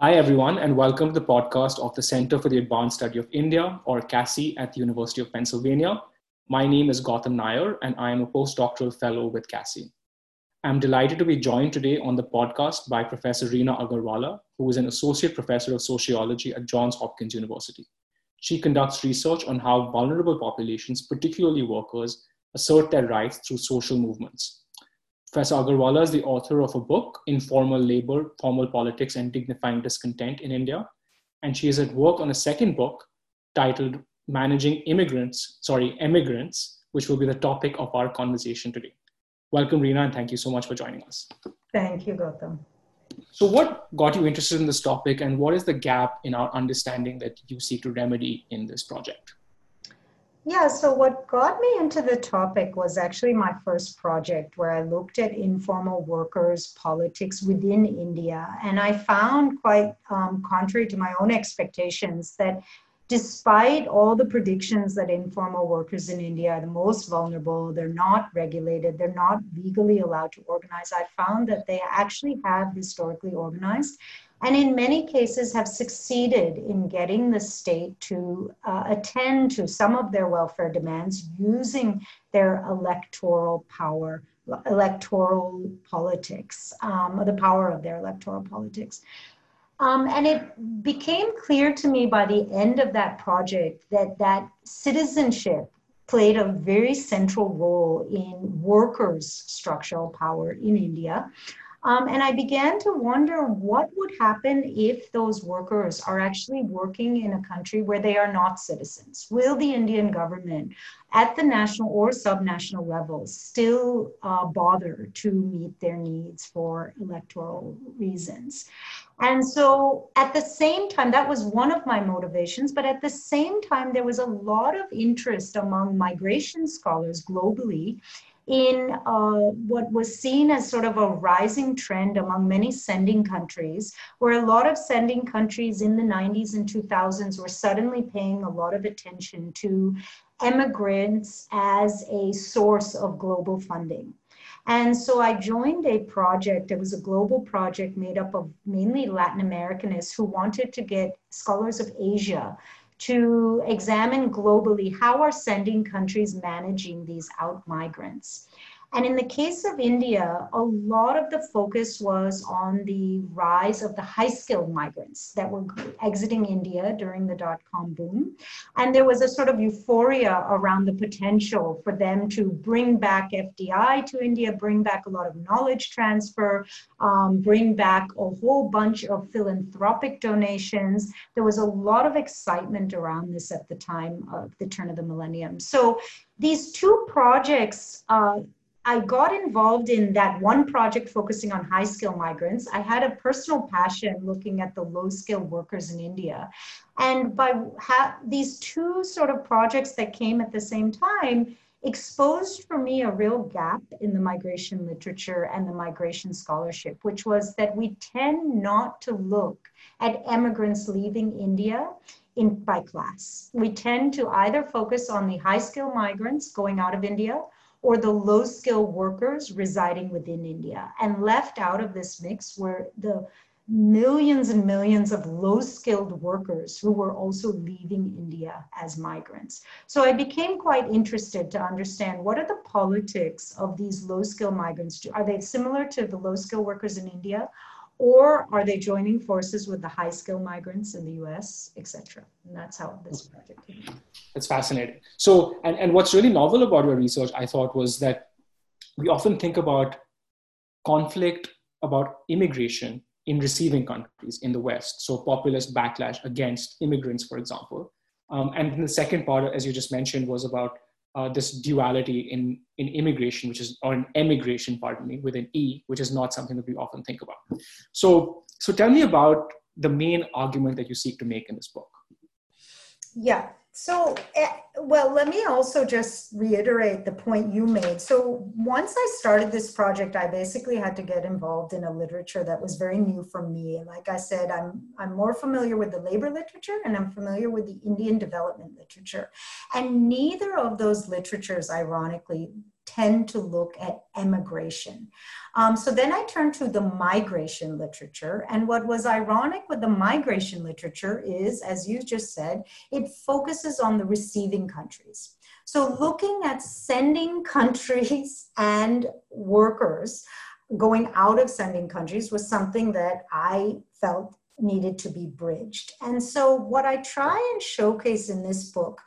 Hi, everyone, and welcome to the podcast of the Center for the Advanced Study of India, or CASI, at the University of Pennsylvania. My name is Gautam Nair, and I am a postdoctoral fellow with CASI. I'm delighted to be joined today on the podcast by Professor Rina Agarwala, who is an associate professor of sociology at Johns Hopkins University. She conducts research on how vulnerable populations, particularly workers, assert their rights through social movements. Professor Agarwala is the author of a book, Informal Labor, Formal Politics, and Dignifying Discontent in India. And she is at work on a second book titled Managing Immigrants, sorry, Emigrants, which will be the topic of our conversation today. Welcome, Rina, and thank you so much for joining us. Thank you, Gautam. So, what got you interested in this topic, and what is the gap in our understanding that you seek to remedy in this project? Yeah, so what got me into the topic was actually my first project where I looked at informal workers' politics within India. And I found, quite um, contrary to my own expectations, that despite all the predictions that informal workers in India are the most vulnerable, they're not regulated, they're not legally allowed to organize, I found that they actually have historically organized and in many cases have succeeded in getting the state to uh, attend to some of their welfare demands using their electoral power electoral politics um, the power of their electoral politics um, and it became clear to me by the end of that project that that citizenship played a very central role in workers' structural power in India. Um, and I began to wonder what would happen if those workers are actually working in a country where they are not citizens. Will the Indian government, at the national or subnational levels, still uh, bother to meet their needs for electoral reasons? And so at the same time, that was one of my motivations, but at the same time, there was a lot of interest among migration scholars globally in uh, what was seen as sort of a rising trend among many sending countries, where a lot of sending countries in the 90s and 2000s were suddenly paying a lot of attention to immigrants as a source of global funding. And so I joined a project. It was a global project made up of mainly Latin Americanists who wanted to get scholars of Asia to examine globally how are sending countries managing these out migrants. And in the case of India, a lot of the focus was on the rise of the high skilled migrants that were exiting India during the dot com boom. And there was a sort of euphoria around the potential for them to bring back FDI to India, bring back a lot of knowledge transfer, um, bring back a whole bunch of philanthropic donations. There was a lot of excitement around this at the time of the turn of the millennium. So these two projects, uh, I got involved in that one project focusing on high skill migrants. I had a personal passion looking at the low skilled workers in India. And by ha- these two sort of projects that came at the same time, exposed for me a real gap in the migration literature and the migration scholarship, which was that we tend not to look at immigrants leaving India in by class. We tend to either focus on the high skill migrants going out of India or the low skilled workers residing within India. And left out of this mix were the millions and millions of low skilled workers who were also leaving India as migrants. So I became quite interested to understand what are the politics of these low skilled migrants? Are they similar to the low skilled workers in India? Or are they joining forces with the high skill migrants in the US, etc. And that's how this project came. That's fascinating. So, and, and what's really novel about your research, I thought, was that we often think about conflict about immigration in receiving countries in the West. So, populist backlash against immigrants, for example. Um, and the second part, as you just mentioned, was about uh, this duality in, in immigration, which is, or in emigration, pardon me, with an E, which is not something that we often think about. So, so tell me about the main argument that you seek to make in this book. Yeah, so, eh, well, let me also just reiterate the point you made. So, once I started this project, I basically had to get involved in a literature that was very new for me. Like I said, I'm I'm more familiar with the labor literature and I'm familiar with the Indian development literature. And neither of those literatures, ironically, tend to look at emigration. Um, so then I turned to the migration literature. And what was ironic with the migration literature is, as you just said, it focuses on the receiving countries. So looking at sending countries and workers going out of sending countries was something that I felt needed to be bridged. And so, what I try and showcase in this book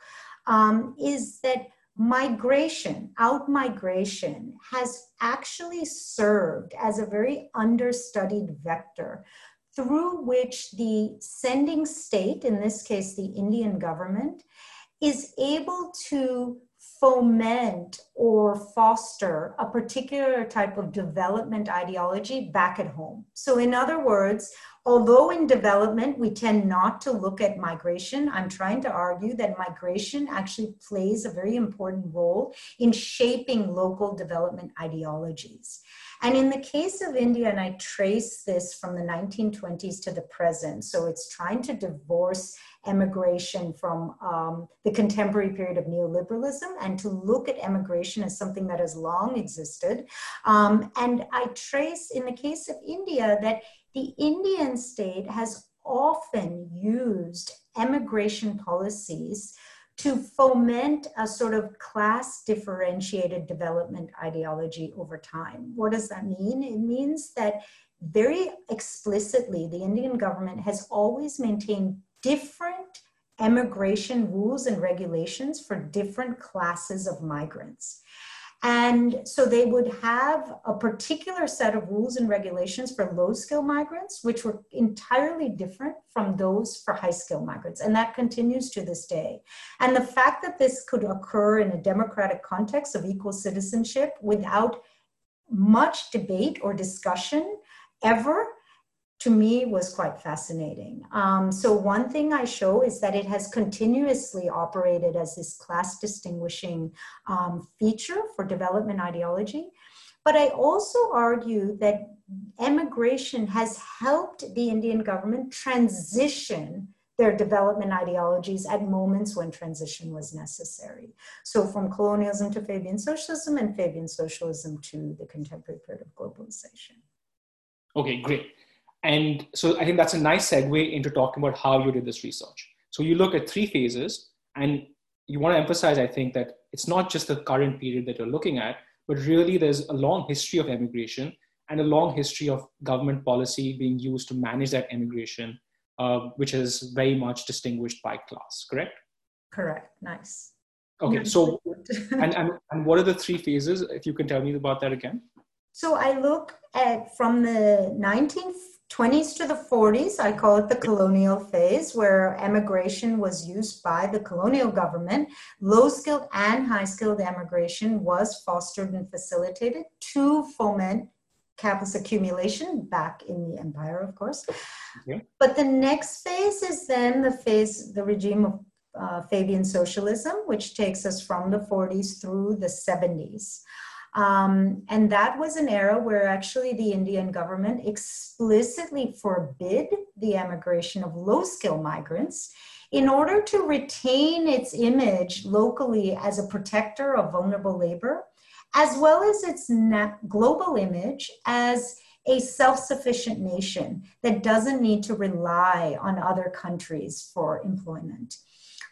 um, is that migration, out migration, has actually served as a very understudied vector through which the sending state, in this case the Indian government, is able to foment or foster a particular type of development ideology back at home. So, in other words, although in development we tend not to look at migration, I'm trying to argue that migration actually plays a very important role in shaping local development ideologies. And in the case of India, and I trace this from the 1920s to the present, so it's trying to divorce emigration from um, the contemporary period of neoliberalism and to look at emigration as something that has long existed. Um, and I trace in the case of India that the Indian state has often used emigration policies to foment a sort of class differentiated development ideology over time. What does that mean? It means that very explicitly, the Indian government has always maintained different emigration rules and regulations for different classes of migrants. And so they would have a particular set of rules and regulations for low skill migrants, which were entirely different from those for high skill migrants. And that continues to this day. And the fact that this could occur in a democratic context of equal citizenship without much debate or discussion ever to me was quite fascinating. Um, so one thing I show is that it has continuously operated as this class distinguishing um, feature for development ideology. But I also argue that emigration has helped the Indian government transition their development ideologies at moments when transition was necessary. So from colonialism to Fabian socialism and Fabian socialism to the contemporary period of globalization. Okay, great. And so I think that's a nice segue into talking about how you did this research. So you look at three phases, and you want to emphasize, I think, that it's not just the current period that you're looking at, but really there's a long history of emigration and a long history of government policy being used to manage that emigration, uh, which is very much distinguished by class, correct? Correct. Nice. Okay, so and, and and what are the three phases? If you can tell me about that again. So I look at from the 19th 20s to the 40s, I call it the colonial phase, where emigration was used by the colonial government. Low skilled and high skilled emigration was fostered and facilitated to foment capitalist accumulation back in the empire, of course. But the next phase is then the phase, the regime of uh, Fabian socialism, which takes us from the 40s through the 70s. Um, and that was an era where actually the Indian government explicitly forbid the emigration of low skill migrants in order to retain its image locally as a protector of vulnerable labor, as well as its global image as a self sufficient nation that doesn't need to rely on other countries for employment.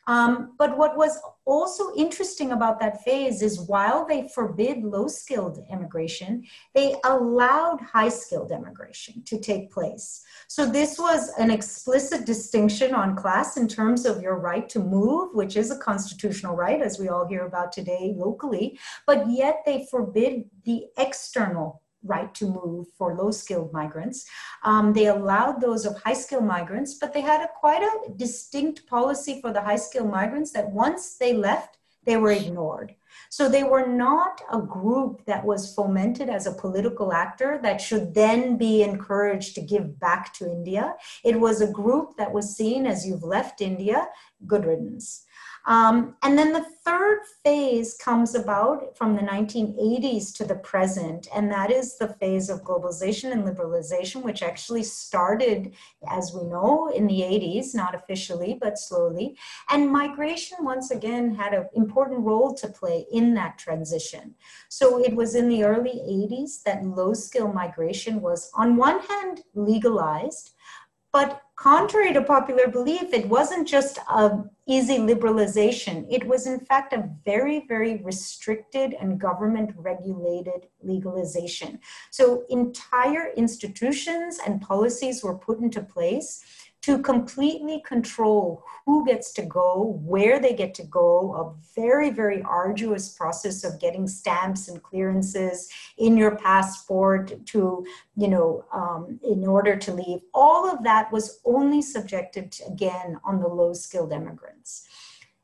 Um, but what was also interesting about that phase is while they forbid low skilled immigration, they allowed high skilled immigration to take place. So this was an explicit distinction on class in terms of your right to move, which is a constitutional right, as we all hear about today locally, but yet they forbid the external right to move for low skilled migrants. Um, they allowed those of high skilled migrants, but they had a quite a distinct policy for the high skilled migrants that once they left, they were ignored. So they were not a group that was fomented as a political actor that should then be encouraged to give back to India. It was a group that was seen as you've left India, good riddance. Um, and then the third phase comes about from the 1980s to the present, and that is the phase of globalization and liberalization, which actually started, as we know, in the 80s, not officially, but slowly. And migration, once again, had an important role to play in that transition. So it was in the early 80s that low skill migration was, on one hand, legalized but contrary to popular belief, it wasn't just a easy liberalization. It was in fact a very, very restricted and government regulated legalization. So entire institutions and policies were put into place to completely control who gets to go, where they get to go, a very, very arduous process of getting stamps and clearances in your passport to, you know, um, in order to leave. All of that was only subjected to, again on the low skilled immigrants.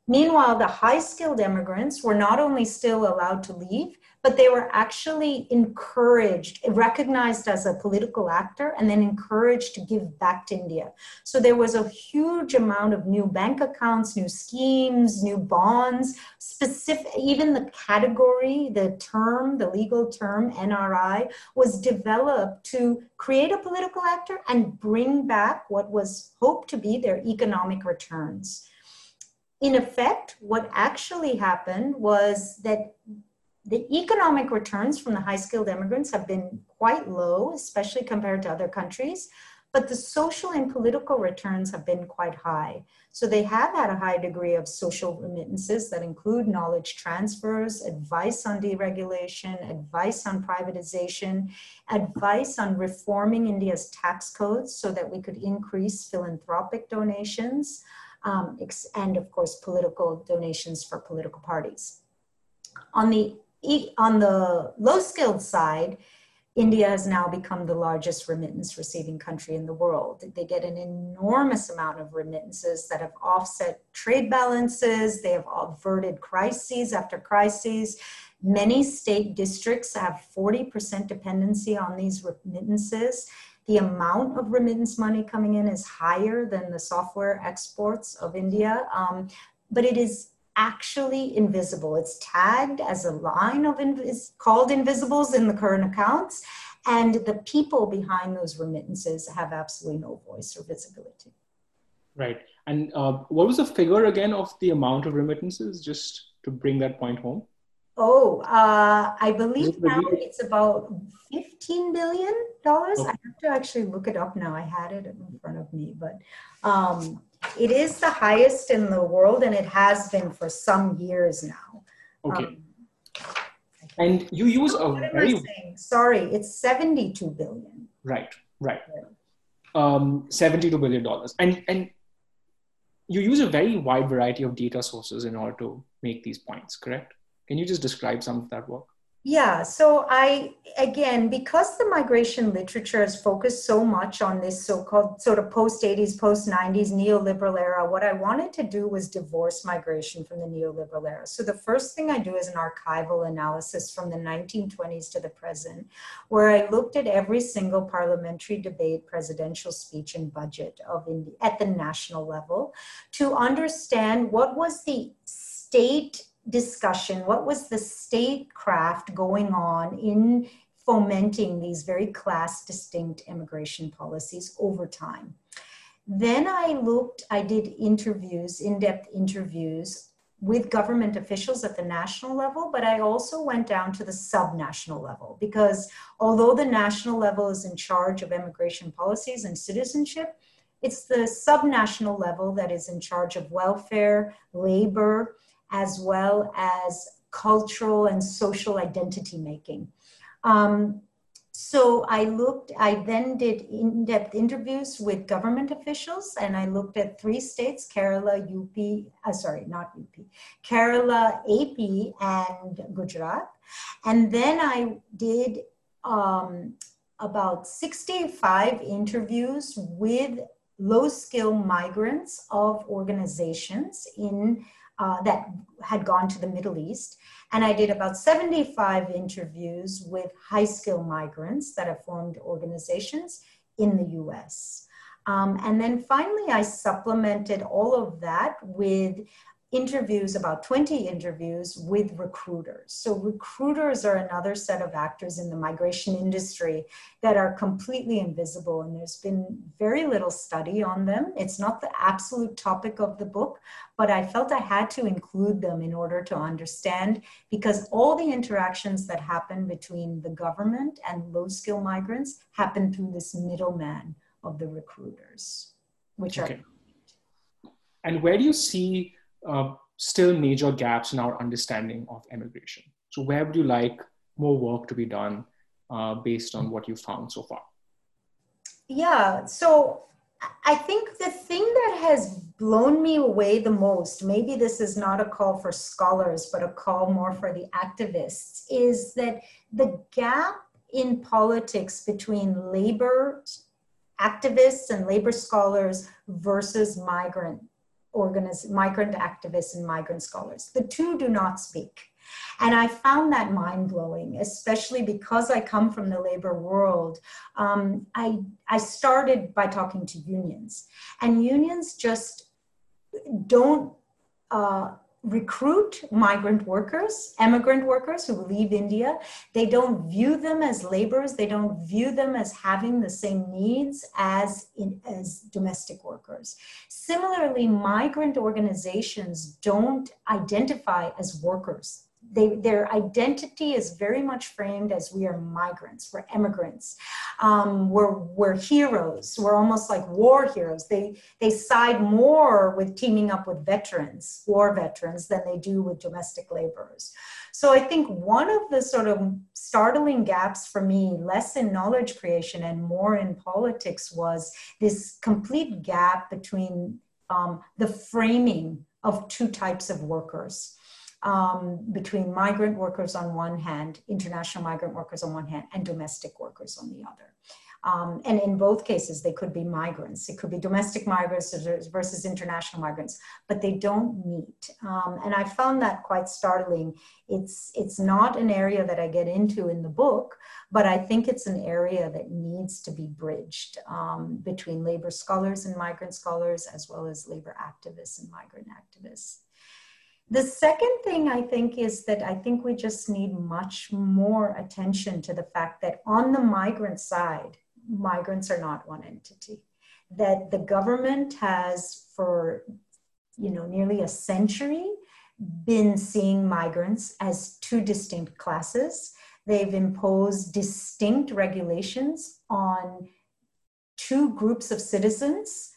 Meanwhile, the high skilled immigrants were not only still allowed to leave, but they were actually encouraged, recognized as a political actor, and then encouraged to give back to India. So there was a huge amount of new bank accounts, new schemes, new bonds, specific, even the category, the term, the legal term, NRI, was developed to create a political actor and bring back what was hoped to be their economic returns. In effect, what actually happened was that the economic returns from the high skilled immigrants have been quite low, especially compared to other countries, but the social and political returns have been quite high. So they have had a high degree of social remittances that include knowledge transfers, advice on deregulation, advice on privatization, advice on reforming India's tax codes so that we could increase philanthropic donations, um, and of course, political donations for political parties. On the on the low skilled side, India has now become the largest remittance receiving country in the world. They get an enormous amount of remittances that have offset trade balances, they have averted crises after crises. Many state districts have 40% dependency on these remittances. The amount of remittance money coming in is higher than the software exports of India, um, but it is actually invisible. It's tagged as a line of invis- called invisibles in the current accounts, and the people behind those remittances have absolutely no voice or visibility. Right. And uh, what was the figure again of the amount of remittances, just to bring that point home? Oh, uh, I believe now it's about fifteen billion dollars. Okay. I have to actually look it up now. I had it in front of me, but um, it is the highest in the world, and it has been for some years now. Okay. Um, and you use a very sorry, it's seventy-two billion. Right, right. Um, seventy-two billion dollars, and and you use a very wide variety of data sources in order to make these points. Correct? Can you just describe some of that work? Yeah, so I, again, because the migration literature has focused so much on this so called sort of post 80s, post 90s neoliberal era, what I wanted to do was divorce migration from the neoliberal era. So the first thing I do is an archival analysis from the 1920s to the present, where I looked at every single parliamentary debate, presidential speech, and budget of India at the national level to understand what was the state discussion what was the statecraft going on in fomenting these very class distinct immigration policies over time? Then i looked i did interviews in-depth interviews with government officials at the national level, but I also went down to the subnational level because although the national level is in charge of immigration policies and citizenship, it's the subnational level that is in charge of welfare, labor, as well as cultural and social identity making. Um, so I looked, I then did in depth interviews with government officials and I looked at three states Kerala, UP, uh, sorry, not UP, Kerala, AP, and Gujarat. And then I did um, about 65 interviews with low skill migrants of organizations in uh, that had gone to the Middle East. And I did about 75 interviews with high skill migrants that have formed organizations in the US. Um, and then finally, I supplemented all of that with interviews, about 20 interviews with recruiters. So, recruiters are another set of actors in the migration industry that are completely invisible, and there's been very little study on them. It's not the absolute topic of the book, but I felt I had to include them in order to understand because all the interactions that happen between the government and low skill migrants happen through this middleman of the recruiters, which okay. are. And where do you see uh, still major gaps in our understanding of immigration. So, where would you like more work to be done uh, based on what you found so far? Yeah, so I think the thing that has blown me away the most, maybe this is not a call for scholars, but a call more for the activists, is that the gap in politics between labor activists and labor scholars versus migrant organiz- migrant activists and migrant scholars. The two do not speak. And I found that mind blowing, especially because I come from the labor world. Um, I, I started by talking to unions, and unions just don't uh, recruit migrant workers, immigrant workers who leave India. They don't view them as laborers. They don't view them as having the same needs as in, as domestic workers. Similarly, migrant organizations don't identify as workers they, their identity is very much framed as we are migrants, we're immigrants, um, we're, we're heroes, we're almost like war heroes. They, they side more with teaming up with veterans, war veterans, than they do with domestic laborers. So I think one of the sort of startling gaps for me, less in knowledge creation and more in politics, was this complete gap between um, the framing of two types of workers um, between migrant workers on one hand, international migrant workers on one hand, and domestic workers on the other. Um, and in both cases, they could be migrants. It could be domestic migrants versus international migrants, but they don't meet. Um, and I found that quite startling. It's it's not an area that I get into in the book, but I think it's an area that needs to be bridged um, between labor scholars and migrant scholars, as well as labor activists and migrant activists. The second thing I think is that I think we just need much more attention to the fact that on the migrant side, migrants are not one entity. That the government has, for you know, nearly a century, been seeing migrants as two distinct classes. They've imposed distinct regulations on two groups of citizens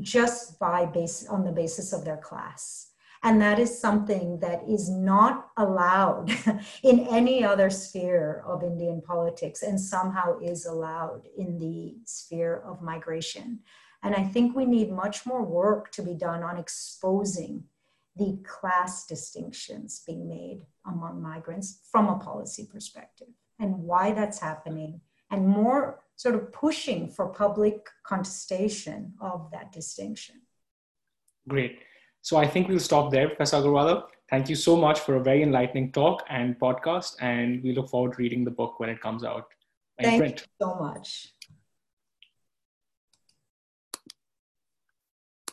just by base on the basis of their class. And that is something that is not allowed in any other sphere of Indian politics and somehow is allowed in the sphere of migration. And I think we need much more work to be done on exposing the class distinctions being made among migrants from a policy perspective and why that's happening, and more sort of pushing for public contestation of that distinction. Great. So I think we'll stop there, Professor Agarwala. Thank you so much for a very enlightening talk and podcast, and we look forward to reading the book when it comes out in Thank print. you so much.